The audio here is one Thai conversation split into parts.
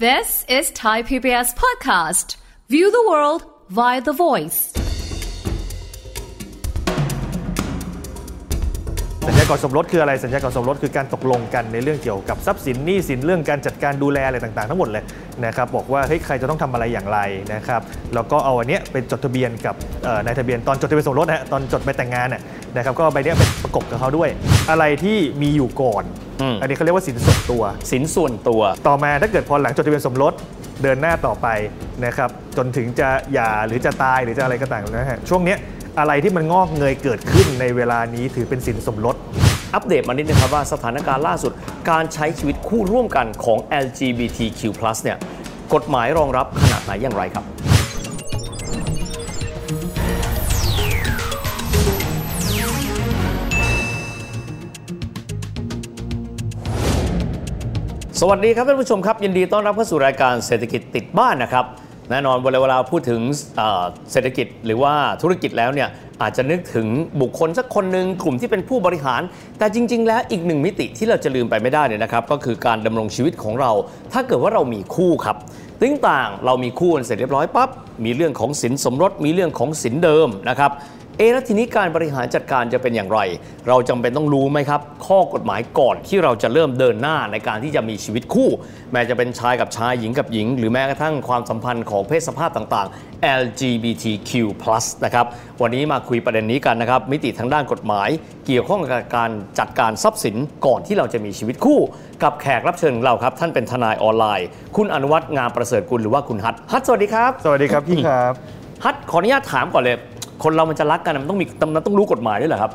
This is Thai PBS Podcast. View the world via the voice. สัญญาก่อนสมรสคืออะไร สัญญาก่อนสมรสคือการตกลงกันในเรื่องเกี่ยวกับทรัพย์สินหนี้สินเรื่องการจัดการดูแลอะไรต่างๆ ทั้งหมดเลยนะครับบอกว่าเฮ้ยใครจะต้องทำอะไรอย่างไรนะครับแล้วก็เอาอันเนี้ยเป็นจดทะเบียนกับเอ่อนายทะเบียนตอนจดทะเบียนสมรสนะฮะตอนจดใบแต่งงานน่ะ นะครับก็เอาใบเนี้ยไปประกบกับเขาด้วย อะไรที่มีอยู่ก่อน อืม อันนี้เขาเรียกว่าสินส่วนตัว สินส่วนตัว ต่อมาถ้าเกิดพอหลังจดทะเบียนสมรสเดินหน้าต่อไปนะครับจนถึงจะหย่าหรือจะตายหรือจะอะไรก็ต่างนะฮะช่วงเนี้ยอะไรที่มันงอกเงยเกิดขึ้นในเวลานี้ถือเป็นสินสมรส อัปเดตมานิดนึงครับว่าสถานการณ์ล่าสุด การใช้ชีวิตคู่ร่วมกันของ LGBTQ+ เนี่ยกฎหมายรองรับขนาดไหนอย่างไรครับ สวัสดีครับท่านผู้ชมครับ ยินดีต้อนรับเข้าสู่รายการเศรษฐกิจติดบ้านนะครับแน่นอนเวลาเวลาพูดถึงเศรษฐกิจหรือว่าธุรกิจแล้วเนี่ยอาจจะนึกถึงบุคคลสักคนหนึ่งกลุ่มที่เป็นผู้บริหาร แต่จริง ๆ แล้วอีกหนึ่งมิติที่เราจะลืมไปไม่ได้เนี่ยนะครับ ก็คือการดำรงชีวิตของเรา ถ้าเกิดว่าเรามีคู่ครับตึงต่างเรามีคู่กันเสร็จเรียบร้อยปั๊บมีเรื่องของสินสมรสมีเรื่องของสินเดิมนะครับ เอะแล้วทีนี้การบริหารจัดการจะเป็นอย่างไร เราจำเป็นต้องรู้ไหมครับ ข้อกฎหมายก่อนที่เราจะเริ่มเดินหน้าในการที่จะมีชีวิตคู่ แม้จะเป็นชายกับชายหญิงกับหญิง หรือแม้กระทั่งความสัมพันธ์ของเพศสภาพต่างๆ LGBTQ+ นะครับวันนี้มาคุยประเด็นนี้กันนะครับ มิติทางด้านกฎหมาย เกี่ยวข้องกับการจัดการทรัพย์สินก่อนที่เราจะมีชีวิตคู่ กับแขกรับเชิญของเราครับ ท่านเป็นทนายออนไลน์ คุณอนุวัฒน์งามประเสริฐกุลหรือว่าคุณฮัทฮัทสวัสดีครับ สวัสดีครับพี่ครับฮัทขออนุญาตถามก่อนเลย คนเรามันจะรักกันมันต้องมีมันต้องรู้กฎหมายด้วยเหรอครับ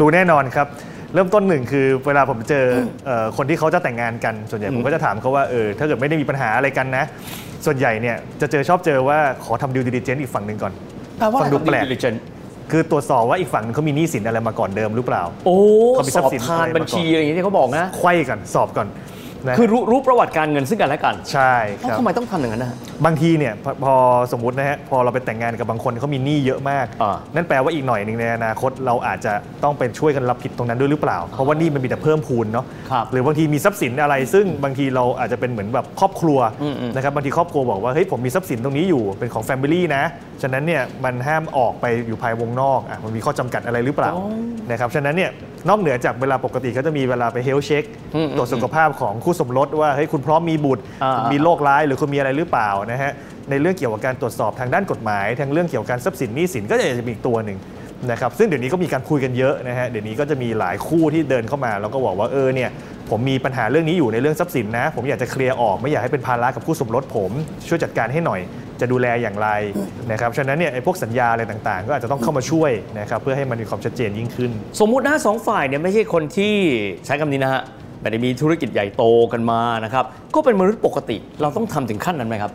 รู้แน่นอนครับ เริ่มต้นหนึ่งคือเวลาผมเจอเอ่อคนที่เขาจะแต่งงานกันส่วนใหญ่ผมก็จะถามเขาว่าเออถ้าเกิดไม่ได้มีปัญหาอะไรกันนะ ส่วนใหญ่เนี่ยจะเจอชอบเจอว่าขอทำดิวดิลิเจนต์อีกฝั่งหนึ่งก่อนฟังดูแปลก diligence คือตรวจสอบว่าอีกฝั่งหนึงเขามีหนี้สินอะไรมาก่อนเดิมหรือเปล่า โอ้เขามีสทรัพอบย์สินทานอะไรมาก่อนบัญชีอะไรอย่างนี้ที่เขาบอกนะไขว้ก่อนสอบก่อน นะคือรู้รู้ประวัติการเงินซึ่งกันและกัน ใช่คเอ้ารับทำไมต้องทำอย่างนั้นนะบางทีเนี่ยพอพอสมมตินะฮะพอเราไปแต่งงานกับบางคนเขามีหนี้เยอะมาก อ่านั่นแปลว่าอีกหน่อยหนึ่งในอนาคตเราอาจจะต้องเป็นช่วยกันรับผิดตรงนั้นด้วยหรือเปล่า เพราะว่าหนี้มันมีแต่เพิ่มพูนเนาะครับหรือบางทีมีทรัพย์สินอะไร ซึ่งบางทีเราอาจจะเป็นเหมือนแบบครอบครัวอืมอืมนะครับบางทีครอบครัวบอกว่าเฮ้ยผมมีทรัพย์สินตรงนี้อยู่เป็นของ family นะฉะนั้นเนี่ยมันห้ามออกไปอยู่ภายวงนอกอะมันมีข้อจำกัดอะไรหรือเปล่านะครับฉะนั้นเนี่ย นอกเหนือจากเวลาปกติเขาจะมีเวลาไป health checkอืมตรวจสุขภาพของคู่สมรสว่าเฮ้ยคุณพร้อมมีบุตรอ่ามีมีโรคร้ายหรือคุณมีอะไรหรือเปล่านะฮะในเรื่องเกี่ยวกับการตรวจสอบทางด้านกฎหมายทางเรื่องเกี่ยวกับการทรัพย์สินหนี้สินก็จะมีอีกตัวหนึ่งนะครับซึ่งเดี๋ยวนี้ก็มีการคุยกันเยอะนะฮะเดี๋ยวนี้ก็จะมีหลายคู่ที่เดินเข้ามา แล้วก็บอกว่าเออเนี่ยผมมีปัญหาเรื่องนี้อยู่ในเรื่องทรัพย์สินนะ ผมอยากจะเคลียร์ออกไม่อยากให้เป็นภาระกับคู่สมรสผม ช่วยจัดการให้หน่อย จะดูแลอย่างไรนะครับฉะนั้นเนี่ยไอ้พวกสัญญาอะไรต่างๆ ก็อาจจะต้องเข้ามาช่วยนะครับเพื่อให้มันมีความชัดเจนยิ่งขึ้น สมมุตินะสองฝ่ายเนี่ยไม่ใช่คนที่ใช้คำนี้นะฮะไม่ได้มีธุรกิจใหญ่โตกันมานะครับก็เป็นมนุษย์ปกติเราต้องทำถึงขั้นนั้นไหมครับ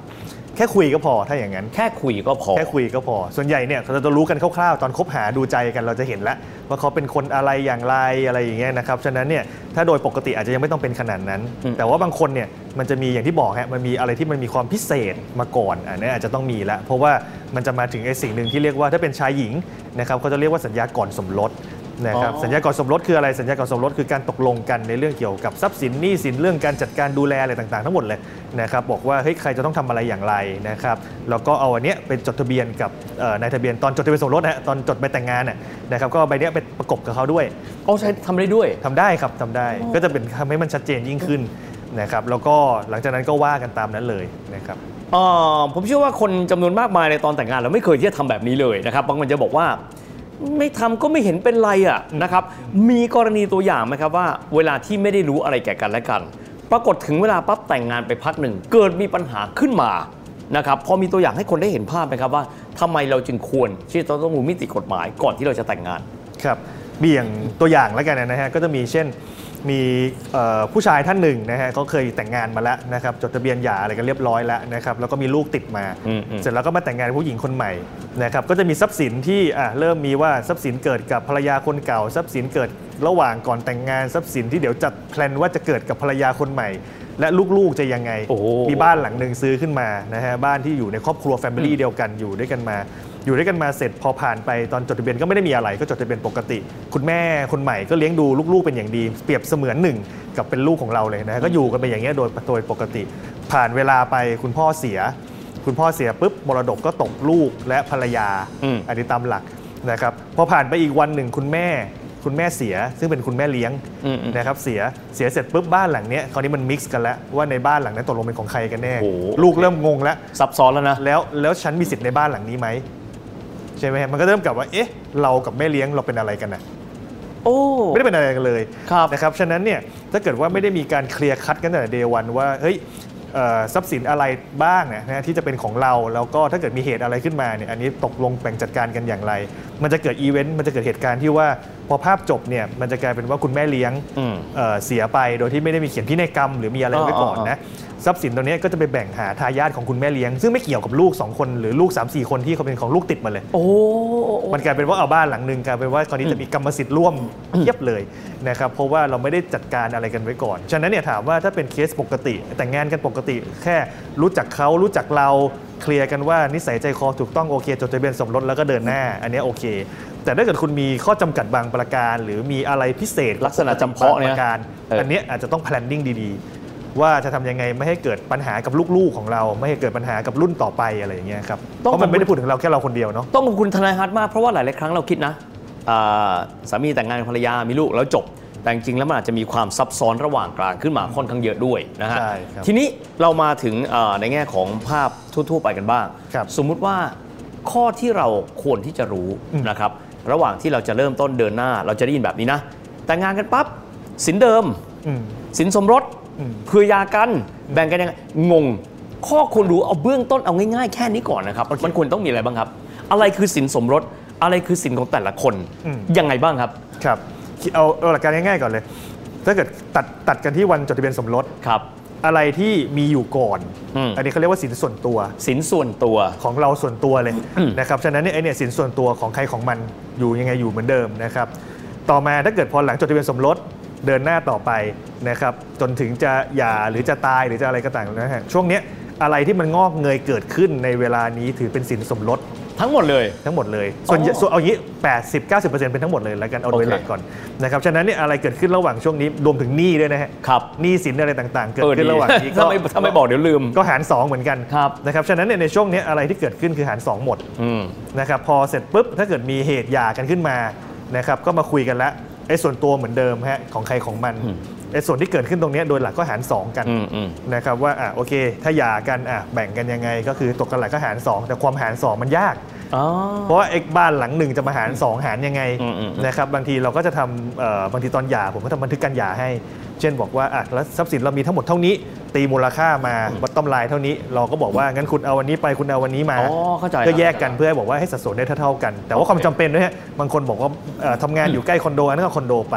แค่คุยก็พอถ้าอย่างนั้น แค่คุยก็พอ แค่คุยก็พอ ส่วนใหญ่เนี่ยเราจะรู้กันคร่าวๆ ตอนคบหาดูใจกันเราจะเห็นแล้ว ว่าเขาเป็นคนอะไรอย่างไรอะไรอย่างเงี้ยนะครับ ฉะนั้นเนี่ยถ้าโดยปกติอาจจะยังไม่ต้องเป็นขนาดนั้นอืมแต่ว่าบางคนเนี่ยมันจะมีอย่างที่บอกฮะมันมีอะไรที่มันมีความพิเศษมาก่อนอันนี้อาจจะต้องมีแล้วเพราะว่ามันจะมาถึงไอ้สิ่งหนึ่งที่เรียกว่าถ้าเป็นชายหญิงนะครับเขาจะเรียกว่าสัญญาก่อนสมรส นะครับอ๋อสัญญาก่อนสมรสคืออะไรสัญญาก่อนสมรสคือการตกลงกันในเรื่องเกี่ยวกับทรัพย์สินหนี้สินเรื่องการจัดการดูแลอะไรต่างๆ ทั้งหมดเลยนะครับบอกว่าเฮ้ยใครจะต้องทำอะไรอย่างไรนะครับแล้วก็เอาอันเนี้ยเป็นจดทะเบียนกับเอ่อนายทะเบียนตอนจดทะเบียนสมรสนะฮะตอนจดใบแต่งงานน่ะนะครับก็เอาใบเนี้ยไปประกบกับเขาด้วยเอาใช้ทำได้ด้วยทำได้ครับทำได้ก็จะเป็นทำให้มันชัดเจนยิ่งขึ้นนะครับแล้วก็หลังจากนั้นก็ว่ากันตามนั้นเลยนะครับเอ่อผมเชื่อว่าคนจำนวนมากมายในตอนแต่งงานเราไม่เคยที่จะทำแบบนี้เลยนะครับบางคนจะบอกว่า ไม่ทำก็ไม่เห็นเป็นไรอะนะครับ มีกรณีตัวอย่างไหมครับว่า เวลาที่ไม่ได้รู้อะไรแก่กันและกัน ปรากฏถึงเวลาปั๊บแต่งงานไปพักหนึ่ง เกิดมีปัญหาขึ้นมานะครับพอมีตัวอย่างให้คนได้เห็นภาพไหมครับว่าทำไมเราจึงควรที่จะต้องรู้มิติกฎหมาย ก่อนที่เราจะแต่งงานครับเบี่ยงตัวอย่างแล้วกันนะฮะก็จะมีเช่น มีเอ่อผู้ชายท่านหนึ่งนะฮะเขาเคยแต่งงานมาแล้วนะครับจดทะเบียนหย่าอะไรกันเรียบร้อยแล้วนะครับแล้วก็มีลูกติดมาอืมอืมเสร็จแล้วก็มาแต่งงานกับผู้หญิงคนใหม่นะครับก็จะมีทรัพย์สินที่อะเริ่มมีว่าทรัพย์สินเกิดกับภรรยาคนเก่า ทรัพย์สินเกิดระหว่างก่อนแต่งงานทรัพย์สินที่เดี๋ยวจัดแพลนว่าจะเกิดกับภรรยาคนใหม่ และลูกๆจะยังไงโอ้โหมีบ้านหลังหนึ่งซื้อขึ้นมานะฮะบ้านที่อยู่ในครอบครัวแฟมิลี่เดียวกันอยู่ด้วยกันมา อยู่ด้วยกันมาเสร็จพอผ่านไปตอนจดทะเบียนก็ไม่ได้มีอะไรก็จดทะเบียนปกติ คุณแม่คนใหม่ก็เลี้ยงดูลูกๆเป็นอย่างดี เปรียบเสมือนหนึ่งกับเป็นลูกของเราเลยนะฮะก็อยู่กันไปอย่างเงี้ยโดยโดยปกติ ผ่านเวลาไปคุณพ่อเสีย คุณพ่อเสียปุ๊บมรดกก็ตกลูกและภรรยาอืมอันนี้ตามหลักนะครับพอผ่านไปอีกวันหนึ่งคุณแม่คุณแม่เสียซึ่งเป็นคุณแม่เลี้ยงอืมอืมนะครับเสียเสียเสร็จปุ๊บบ้านหลังเนี้ยคราวนี้มันมิกซ์กันแล้วว่าในบ้านหลังนั้นตกลงเป็นของใครกันแน่โอ้โหลูกเริ่มงงแล้วซับซ้อนแล้วนะแล้วแล้วฉันมีสิทธิ์ในบ้านหลังนี้ไหม ใช่ไหมฮะมันก็เริ่มกลับว่าเอ๊ะเรากับแม่เลี้ยงเราเป็นอะไรกันนะโอ้ไม่ได้เป็นอะไรกันเลยครับนะครับฉะนั้นเนี่ยถ้าเกิดว่าไม่ได้มีการเคลียร์คัดกันตั้งแต่เดวันว่าเฮ้ยเอ่อทรัพย์สินอะไรบ้างเนี่ยนะที่จะเป็นของเราแล้วก็ถ้าเกิดมีเหตุอะไรขึ้นมาเนี่ยอันนี้ตกลงแบ่งจัดการกันอย่างไร มันจะเกิดอีเวนต์มันจะเกิดเหตุการณ์ที่ว่า พอภาพจบเนี่ยมันจะกลายเป็นว่าคุณแม่เลี้ยงอืมเอ่อเสียไปโดยที่ไม่ได้มีเขียนพินัยกรรมหรือมีอะไรไว้ก่อนอ่านะทรัพย์สินตัวเนี้ยก็จะไปแบ่งหาทายาทของคุณแม่เลี้ยง ซึ่งไม่เกี่ยวกับลูก 2 คนหรือลูก 3 4 คนที่เขาเป็นของลูกติดมาเลย โอ้ มันกลายเป็นว่าเอาบ้านหลังหนึ่งกลายเป็นว่าตอนนี้จะมีกรรมสิทธิ์ร่วมเทียบเลยนะครับเพราะว่าเราไม่ได้จัดการอะไรกันไว้ก่อน ฉะนั้นเนี่ยถามว่าถ้าเป็นเคสปกติ แต่งงานกันปกติ แค่รู้จักเขารู้จักเรา เคลียร์กันว่านิสัยใจคอถูกต้องโอเค จดทะเบียนสมรสแล้วก็เดินหน้า อันเนี้ยโอเค แต่ถ้าเกิดคุณมีข้อจำกัดบางประการ หรือมีอะไรพิเศษลักษณะจำเพาะเนี่ยบงประการเอออัอันเนี้ยอาจจะต้อง planning ดีๆ ว่าจะทำยังไงไม่ให้เกิดปัญหากับลูกๆของเรา ไม่ให้เกิดปัญหากับรุ่นต่อไปอะไรอย่างเงี้ยครับเพราะมันไม่ได้พูดถึงเราแค่เราคนเดียวเนาะต้องขอบคุณทนายฮัทมากเพราะว่าหลายๆครั้งเราคิดนะอ่าสามีแต่งงานกับภรรยามีลูกแล้วจบ แต่จริงๆแล้วมันอาจจะมีความซับซ้อนระหว่างกลางขึ้นมาค่อนข้างเยอะด้วยนะฮะใช่ครับทีนี้เรามาถึงอ่าในแง่ของภาพทั่ว ๆ ไปกันบ้าง ครับ สมมุติว่าข้อที่เราควรที่จะรู้อืมนะครับระหว่างที่เราจะเริ่มต้นเดินหน้าเราจะได้ยินแบบนี้นะ แต่งงานกันปั๊บสินเดิม อืม สินสมรสอืม เพื่อหยากันแบ่งกันยังไงงง ข้อควรรู้เอาเบื้องต้นเอาง่ายๆ แค่นี้ก่อนนะครับ มันควรต้องมีอะไรบ้างครับ อะไรคือสินสมรสอะไรคือสินของแต่ละคน อืม ยังไงบ้างครับ ครับ เอาเอาหลักการง่ายๆก่อนเลย ถ้าเกิดตัดตัดกันที่วันจดทะเบียนสมรสครับอะไรที่มีอยู่ก่อนอืมอันนี้เขาเรียกว่าสินส่วนตัว สินส่วนตัวของเราส่วนตัวเลยอืมนะครับ ฉะนั้นเนี่ยไอเนี่ยสินส่วนตัวของใครของมันอยู่ยังไงอยู่เหมือนเดิมนะครับ ต่อมาถ้าเกิดพอหลังจดทะเบียนสมรสเดินหน้าต่อไปนะครับ จนถึงจะหย่าหรือจะตายหรือจะอะไรก็ต่างนะฮะช่วงเนี้ยอะไรที่มันงอกเงยเกิดขึ้นในเวลานี้ถือเป็นสินสมรส ทั้งหมดเลย ทั้งหมดเลย ส่วนอ๋อส่วนเอางี้80 90เป็นทั้งหมดเลยแล้วกันเอาโดยโอเคหลักก่อนนะครับฉะนั้นเนี่ยอะไรเกิดขึ้นระหว่างช่วงนี้รวมถึงหนี้ด้วยนะฮะครับหนี้สินอะไรต่างๆ เกิดเออขึ้นดีระหว่างนี้ก็ถ้าไม่ถ้าไม่บอกเดี๋ยวลืมก็หาร 2 เหมือนกันครับนะครับฉะนั้นเนี่ยในช่วงเนี้ยอะไรที่เกิดขึ้นคือหาร 2 หมดอืมนะครับพอเสร็จปุ๊บถ้าเกิดมีเหตุหย่ากันขึ้นมานะครับก็มาคุยกันแล้ว ไอ้ส่วนตัวเหมือนเดิมฮะของใครของมันอืมไอ้ส่วนที่เกิดขึ้นตรงเนี้ยโดยหลักก็หาร 2 กันอืมอืมนะครับว่าอะโอเค ถ้าหย่ากันอะแบ่งกันยังไง ก็คือตกกันหลักก็หาร 2 แต่ความหาร 2 มันยากอ๋อ เพราะว่าเอกบ้านหลังหนึ่งจะมาหาร 2 หารยังไงอืมอืมอืมนะครับบางทีเราก็จะทำเอ่อบางทีตอนหย่าผมก็ทำบันทึกการหย่าให้ เช่นบอกว่าอะแล้วทรัพย์สินเรามีทั้งหมดเท่านี้ ตีมูลค่ามาวัดต้มลายเท่านี้ เราก็บอกว่างั้นคุณเอาวันนี้ไปคุณเอาวันนี้มาอ๋อเข้าใจก็แยกกันเพื่อให้บอกว่าให้สัดส่วนได้เท่าๆกัน แต่ว่าความจำเป็นด้วยฮะบางคนบอกว่าเอ่อทำงานอยู่ใกล้คอนโดอันนั้นก็คอนโดไป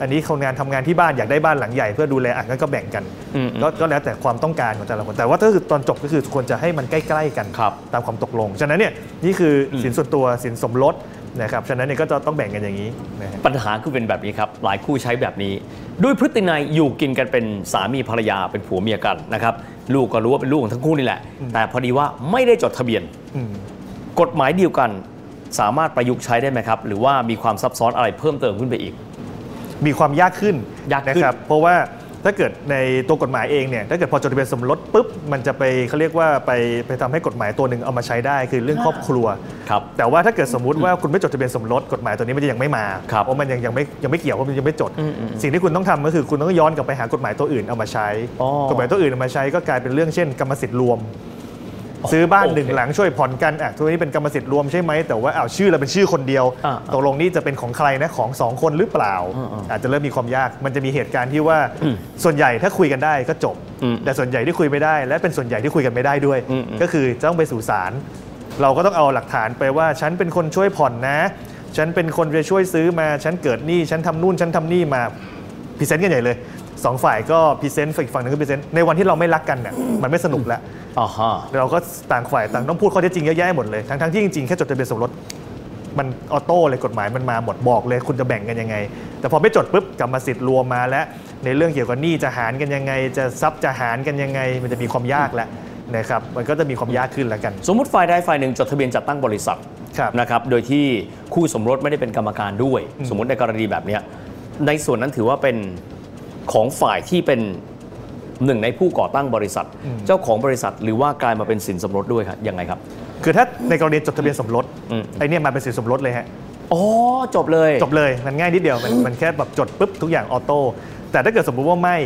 อันนี้คนงานทำงานที่บ้านอยากได้บ้านหลังใหญ่เพื่อดูแลอะงั้นก็แบ่งกันอืมก็ก็แล้วแต่ความต้องการของแต่ละคนแต่ว่าถ้าคือตอนจบก็คือควรจะให้มันใกล้ๆกันครับตามความตกลง ฉะนั้นเนี่ยนี่คืออมสินส่วนตัวสินสมรสนะครับฉะนั้นเนี่ยก็จะต้องแบ่งกันอย่างนี้นะฮะปัญหาคือเป็นแบบนี้ครับ หลายคู่ใช้แบบนี้ ด้วยพฤตินัยอยู่กินกันเป็นสามีภรรยาเป็นผัวเมียกันนะครับลูกก็รู้ว่าเป็นลูกของทั้งคู่นี่แหละ แต่พอดีว่าไม่ได้จดทะเบียนอืมกฎหมายเดียวกันสามารถประยุกต์ใช้ได้ไหมครับ หรือว่ามีความซับซ้อนอะไรเพิ่มเติมขึ้นไปอีก มีความยากขึ้นยากขึ้น นะครับเพราะว่าถ้าเกิดในตัวกฎหมายเองเนี่ยถ้าเกิดพอจดทะเบียนสมรสปุ๊บมันจะไปเขาเรียกว่าไปไปทำให้กฎหมายตัวหนึ่งเอามาใช้ได้คือเรื่องครอบครัว ครับ แต่ว่าถ้าเกิดสมมุติว่าคุณไม่จดทะเบียนสมรสกฎหมายตัวนี้มันจะยังไม่มาครับเพราะมันยังยังไม่ยังไม่เกี่ยวเพราะมันยังไม่จดอืมอืมสิ่งที่คุณต้องทำก็คือคุณต้องย้อนกลับไปหากฎหมายตัวอื่นเอามาใช้ อ๋อกฎหมายตัวอื่นเอามาใช้ก็กลายเป็นเรื่องเช่นกรรมสิทธิ์รวม ซื้อบ้านหนึ่งโอเคหลังช่วยผ่อนกันอะทุกนี้เป็นกรรมสิทธิ์รวมใช่ไหมแต่ว่าอ้าวชื่อเราเป็นชื่อคนเดียวอ่าตกลงนี่จะเป็นของใครนะของสองคนหรือเปล่าอืมอืมอาจจะเริ่มมีความยากมันจะมีเหตุการณ์ที่ว่าอืมส่วนใหญ่ถ้าคุยกันได้ก็จบอืมแต่ส่วนใหญ่ที่คุยไม่ได้ และเป็นส่วนใหญ่ที่คุยกันไม่ได้ด้วยอืมอืมก็คือจะต้องไปสู่ศาลเราก็ต้องเอาหลักฐานไปว่าฉันเป็นคนช่วยผ่อนนะ ฉันเป็นคนไปช่วยซื้อมาฉันเกิดหนี้ฉันทำนู่นฉันทำนี่มาpresent กันใหญ่เลย สองฝ่ายก็ present อีกฝั่งหนึ่งก็ present ในวันที่เราไม่รักกันเนี่ยมันไม่สนุกแล้วอ่าฮะเราก็ต่างฝ่ายต่างต้องพูดข้อเท็จจริงเยอะแยะหมดเลยทั้งทั้งที่จริงๆแค่จดทะเบียนสมรสมัน auto เลยกฎหมายมันมาหมดบอกเลยคุณจะแบ่งกันยังไง แต่พอไม่จดปุ๊บกรรมสิทธิ์รวมมาแล้ว ในเรื่องเกี่ยวกับหนี้จะหารกันยังไง จะทรัพย์จะหารกันยังไง มันจะมีความยากแล้วนะครับมันก็จะมีความยากขึ้นแล้วกัน สมมุติฝ่ายใดฝ่ายหนึ่งจดทะเบียนจัดตั้งบริษัทครับนะครับโดยที่คู่สมรสไม่ได้เป็นกรรมการด้วยอืมสมมติในกรณีแบบเนี้ยในส่วนนั้นถือว่าเป็น ของฝ่ายที่เป็นหนึ่งในผู้ก่อตั้งบริษัท เจ้าของบริษัทหรือว่ากลายมาเป็นสินสมรสด้วยครับยังไงครับ คือถ้าในกรณีจดทะเบียนสมรสอืมไอเนี่ยมาเป็นสินสมรสเลยฮะอ๋อจบเลยจบเลยมันง่ายนิดเดียวมันมันแค่แบบจดปุ๊บทุกอย่างออโต้แต่ถ้าเกิดสมมุติว่าไม่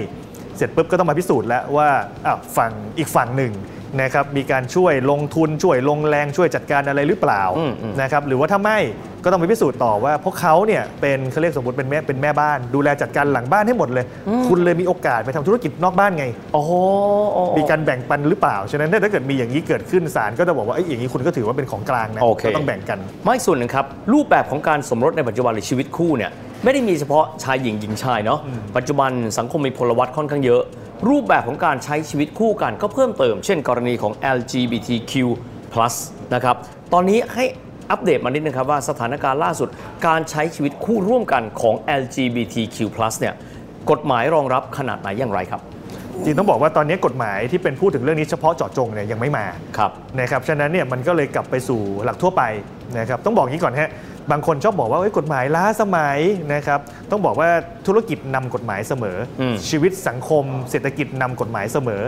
เสร็จปุ๊บก็ต้องมาพิสูจน์แล้วว่าอะฝั่งอีกฝั่งหนึ่ง นะครับมีการช่วยลงทุนช่วยลงแรงช่วยจัดการอะไรหรือเปล่าอืมอืมนะครับหรือว่าถ้าไม่ก็ต้องไปพิสูจน์ต่อว่าพวกเขาเนี่ยเป็นเขาเรียกสมมติเป็นแม่เป็นแม่บ้าน ดูแลจัดการหลังบ้านให้หมดเลย คุณเลยมีโอกาสไปทำธุรกิจนอกบ้านไงโอ้โหอ๋อมีการแบ่งปันหรือเปล่าฉะนั้นถ้าเกิดมีอย่างนี้เกิดขึ้นศาลก็จะบอกว่าเอ้ยอย่างนี้คุณก็ถือว่าเป็นของกลางนะโอเคก็ต้องแบ่งกันไม่ส่วนหนึ่งครับรูปแบบของการสมรสในปัจจุบันหรือชีวิตคู่เนี่ย ไม่ได้มีเฉพาะชายหญิงหญิงชายเนาะปัจจุบันสังคมมีพลวัตค่อนข้างเยอะ รูปแบบของการใช้ชีวิตคู่กันก็เพิ่มเติม เช่นกรณีของ LGBTQ+ นะครับตอนนี้ให้อัปเดตมานิดนึงครับว่าสถานการณ์ล่าสุดการใช้ชีวิตคู่ร่วมกันของ LGBTQ+ เนี่ยกฎหมายรองรับขนาดไหนอย่างไรครับจริงต้องบอกว่าตอนนี้กฎหมายที่เป็นพูดถึงเรื่องนี้เฉพาะเจาะจงเนี่ยยังไม่มาครับนะครับฉะนั้นเนี่ยมันก็เลยกลับไปสู่หลักทั่วไปนะครับต้องบอกอย่างนี้ก่อนฮะ บางคนชอบบอกว่าเอ้ยกฎหมายล้าสมัยนะครับต้องบอกว่าธุรกิจนำกฎหมายเสมออมชีวิตสังคม เศรษฐกิจนำกฎหมายเสมอ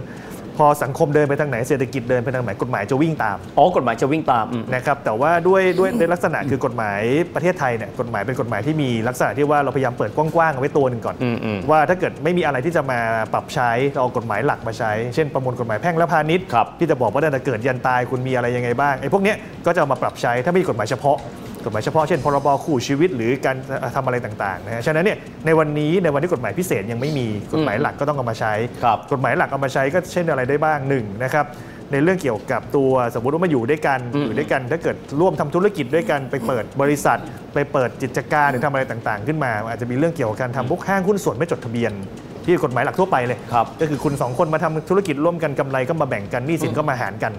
พอสังคมเดินไปทางไหนเศรษฐกิจเดินไปทางไหนกฎหมายจะวิ่งตามอ๋อกฎหมายจะวิ่งตามอืมนะครับแต่ว่าด้วยด้วยในลักษณะคือกฎหมายประเทศไทยเนี่ยกฎหมายเป็นกฎหมายที่มีลักษณะที่ว่าเราพยายามเปิดกว้างๆเอาไว้ตัวหนึ่งก่อนอืมอืมว่าถ้าเกิดไม่มีอะไรที่จะมาปรับใช้เราเอากฎหมายหลักมาใช้ เช่นประมวลกฎหมายแพ่งและพาณิชย์ครับที่จะบอกว่าตั้งแต่เกิดยันตายคุณมีอะไรยังไงบ้างไอ้พวกเนี้ยก็จะเอามาปรับใช้ถ้าไม่มีกฎหมายเฉพาะ กฎหมายเฉพาะเช่นพรบคู่ชีวิตหรือการทำอะไรต่างๆนะฮะฉะนั้นเนี่ยในวันนี้ในวันที่กฎหมายพิเศษยังไม่มีกฎหมายหลักก็ต้องเอามาใช้ครับกฎหมายหลักเอามาใช้ก็เช่นอะไรได้บ้างหนึ่งนะครับในเรื่องเกี่ยวกับตัวสมมติว่ามาอยู่ด้วยกันอืมอยู่ด้วยกันถ้าเกิดร่วมทำธุรกิจด้วยกันไปเปิดบริษัท ไปเปิดกิจการหรือทำอะไรต่างๆ ขึ้นมา อาจจะมีเรื่องเกี่ยวกับการทำพวกห้างหุ้นส่วนไม่จดทะเบียน ที่กฎหมายหลักทั่วไปเลยครับก็คือคุณสองคนมาทำธุรกิจร่วมกันกำไรก็มาแบ่งกันหนี้สินก็มาหารกัน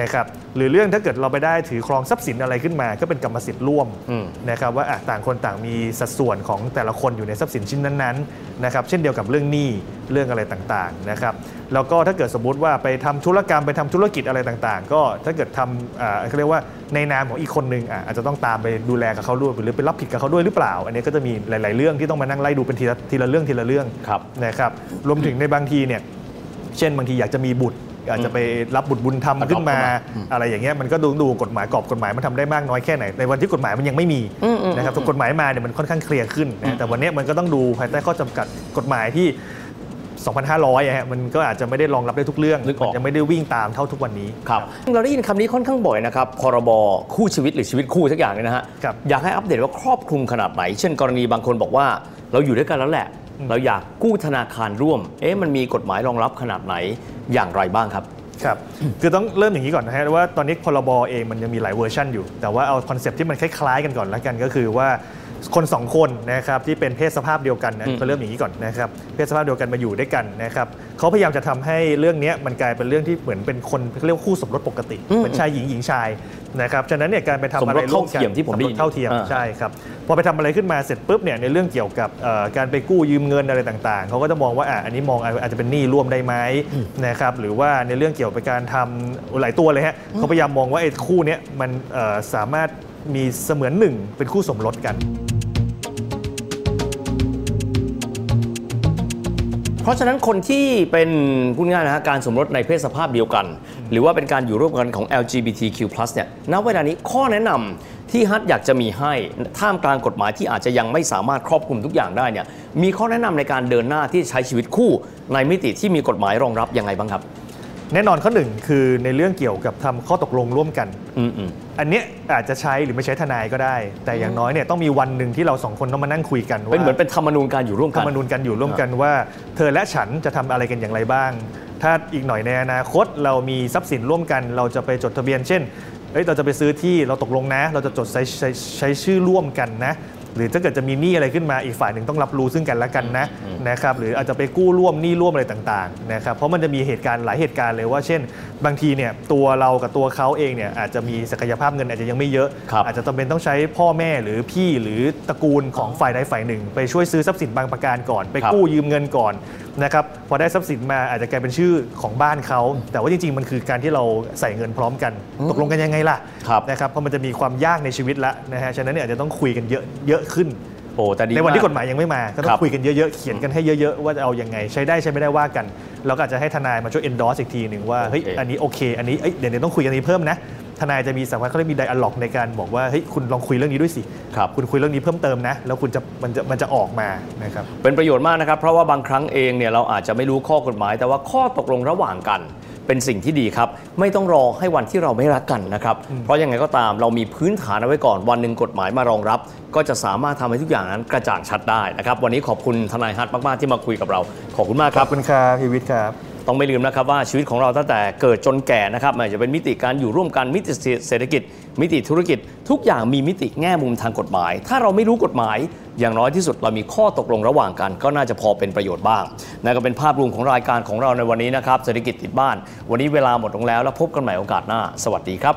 นะครับหรือเรื่องถ้าเกิดเราไปได้ถือครองทรัพย์สินอะไรขึ้นมา ก็เป็นกรรมสิทธิ์ร่วมอืมนะครับว่าอะต่างคนต่างมีสัดส่วนของแต่ละคนอยู่ในทรัพย์สินชิ้นนั้นๆนะครับเช่นเดียวกับเรื่องหนี้เรื่องอะไรต่างๆนะครับแล้วก็ถ้าเกิดสมมุติว่าไปทำธุรกรรมไปทำธุรกิจอะไรต่างๆ ก็ถ้าเกิดทำอ่าเขาเรียกว่าในนามของอีกคนนึงอะอาจจะต้องตามไปดูแลกับเขาด้วยหรือไปรับผิดกับเขาด้วยหรือเปล่า อันนี้ก็จะมีหลาย ๆ เรื่องที่ต้องมานั่งไล่ดูเป็นทีละทีละเรื่องทีละเรื่องครับนะครับรวมถึงในบางทีเนี่ยเช่นบางทีอยากจะมีบุตร อาจจะไปรับบุตรบุญธรรม Adopt ขึ้นมาเข้ามาอืมอะไรอย่างเงี้ยมันก็ดูดูกฎหมายกรอบกฎหมายมันทำได้มากน้อยแค่ไหนในวันที่กฎหมายมันยังไม่มีอืมอืมนะครับแต่กฎหมายมาเนี่ยมันค่อนข้างเคลียร์ขึ้นนะแต่วันเนี้ยมันก็ต้องดูภายใต้ข้อจำกัดกฎหมายที่ 2,500อะฮะมันก็อาจจะไม่ได้รองรับได้ทุกเรื่องนึกออกมันยังไม่ได้วิ่งตามเท่าทุกวันนี้ครับเราได้ยินคำนี้ค่อนข้างบ่อยนะครับพรบคู่ชีวิตหรือชีวิตคู่สักอย่างเนี่ยนะฮะครับอยากให้อัปเดตว่าครอบคลุมขนาดไหน เช่นกรณีบางคนบอกว่า เราอยู่ด้วยกันแล้วแหละ เราอยากกู้ธนาคารร่วม เอ๊ะมันมีกฎหมายรองรับขนาดไหนอย่างไรบ้างครับครับคือต้องเริ่มอย่างนี้ก่อนนะฮะว่าตอนนี้พรบเองมันยังมีหลายเวอร์ชันอยู่ แต่ว่าเอาคอนเซปต์ที่มันคล้ายๆกันก่อนแล้วกันก็คือว่า คนสองคนนะครับที่เป็นเพศสภาพเดียวกันนะอืมก็เริ่มอย่างนี้ก่อนนะครับเพศสภาพเดียวกันมาอยู่ด้วยกันนะครับเขาพยายามจะทำให้เรื่องเนี้ยมันกลายเป็นเรื่องที่เหมือนเป็นคนเขาเรียกว่าคู่สมรสปกติเหมือนชายหญิงหญิงชายนะครับฉะนั้นเนี่ยการไปทำอะไรร่วมกันสมรสเท่าเทียมที่ผมได้ยินสรสเท่าเทียมอ่าใช่ครับพอไปทำอะไรขึ้นมาเสร็จปุ๊บเนี่ยในเรื่องเกี่ยวกับเอ่อการไปกู้ยืมเงินอะไรต่างๆเขาก็จะมองว่าอะอันนี้มองอาจจะเป็นหนี้ร่วมได้ไหมนะครับหรือว่าในเรื่องเกี่ยวกับการทำหลายตัวเลยฮะเขาพยายามมองว่าไอ้คู่เนี้ยมันเอ่อสามารถ มีเสมือนหนึ่งเป็นคู่สมรสกัน เพราะฉะนั้นคนที่เป็นพูดง่ายนะฮะการสมรสในเพศสภาพเดียวกัน หรือว่าเป็นการอยู่ร่วมกันของ LGBTQ+ เนี่ยณเวลานี้ข้อแนะนำที่ฮัทอยากจะมีให้ท่ามกลางกฎหมายที่อาจจะยังไม่สามารถครอบคลุมทุกอย่างได้เนี่ยมีข้อแนะนำในการเดินหน้าที่ใช้ชีวิตคู่ในมิติที่มีกฎหมายรองรับยังไงบ้างครับ แน่นอนข้อหนึ่งคือในเรื่องเกี่ยวกับทำข้อตกลงร่วมกันอืมอืมอันเนี้ยอาจจะใช้หรือไม่ใช้ทนายก็ได้ แต่อย่างน้อยเนี่ยต้องมีวันหนึ่งที่เราสองคนต้องมานั่งคุยกันว่าเป็นเหมือนเป็นธรรมนูญการอยู่ร่วมธกัรนรมนูญกันอยู่ร่วมกันว่า เธอและฉันจะทำอะไรกันอย่างไรบ้าง ถ้าอีกหน่อยในอนาคตเรามีทรัพย์สินร่วมกัน เราจะไปจดทะเบียน เช่นเอ้ยเราจะไปซื้อที่เราตกลงนะ เราจะจดใช้ใช้ใช้ชื่อร่วมกันนะ หรือถ้าเกิดจะมีหนี้อะไรขึ้นมาอีกฝ่ายหนึ่งต้องรับรู้ซึ่งกันและกันนะนะครับหรืออาจจะไปกู้ร่วมหนี้ร่วมอะไรต่างๆนะครับเพราะมันจะมีเหตุการณ์หลายเหตุการณ์เลยว่า เช่น บางทีเนี่ยตัวเรากับตัวเขาเองเนี่ยอาจจะมีศักยภาพเงินอาจจะยังไม่เยอะครับอาจจะจำเป็นต้องใช้พ่อแม่หรือพี่หรือตระกูลของฝ่ายใดฝ่ายหนึ่ง ไปช่วยซื้อทรัพย์สินบางประการก่อน ไปครับกู้ยืมเงินก่อนนะครับพอได้ทรัพย์สินมาอาจจะกลายเป็นชื่อของบ้านเขา แต่ว่าจริง ๆ มันคือการที่เราใส่เงินพร้อมกัน ตกลงกันยังไงล่ะครับนะครับเพราะมันจะมีความยากในชีวิตละนะฮะฉะนั้นเนี่ยอาจจะต้องคุยกันเยอะเยอะขึ้นโอ้แต่ดีในวันที่มากฎหมายยังไม่มาก็ต้อครังบคุยกันเยอะๆ เขียนกันให้เยอะๆ ว่าจะเอายังไง ใช้ได้ใช้ไม่ได้ว่ากันแล้วก็อาจจะให้ทนายมาช่วย endorse อีกทีหนึ่งว่าเฮ้ยโอเคอันนี้โอเค อันนี้เอ้ยเดี๋ยวเดี๋ยวต้องคุยกันนี้เพิ่มนะ ทนายจะมีสามารถเขาเรียกมีไดอะล็อกในการบอกว่าเฮ้ยคุณลองคุยเรื่องนี้ด้วยสิครับคุณคุยเรื่องนี้เพิ่มเติมนะ แล้วคุณจะมันจะมันจะออกมานะครับเป็นประโยชน์มากนะครับเพราะว่าบางครั้งเองเนี่ยเราอาจจะไม่รู้ข้อกฎหมาย แต่ว่าข้อตกลงระหว่างกัน เป็นสิ่งที่ดีครับ ไม่ต้องรอให้วันที่เราไม่รักกันนะครับ เพราะยังไงก็ตามเรามีพื้นฐานเอาไว้ก่อนวันหนึ่งกฎหมายมารองรับ ก็จะสามารถทำให้ทุกอย่างนั้นกระจ่างชัดได้นะครับ วันนี้ขอบคุณทนายฮัทมากๆที่มาคุยกับเรา ขอบคุณมากคขรัอบบคุณครับพีวิทย์ครับ ต้องไม่ลืมนะครับว่าชีวิตของเราตั้งแต่เกิดจนแก่นะครับไม่ว่าจะเป็นมิติการอยู่ร่วมกันมิติเศรษฐกิจ มิติธุรกิจ ทุกอย่างมีมิติแง่มุมทางกฎหมาย ถ้าเราไม่รู้กฎหมาย อย่างน้อยที่สุดเรามีข้อตกลงระหว่างกัน ก็น่าจะพอเป็นประโยชน์บ้างนั่นก็เป็นภาพรวมของรายการของเราในวันนี้นะครับเศรษฐกิจติดบ้าน วันนี้เวลาหมดลงแล้วแล้วพบกันใหม่โอกาสหน้า สวัสดีครับ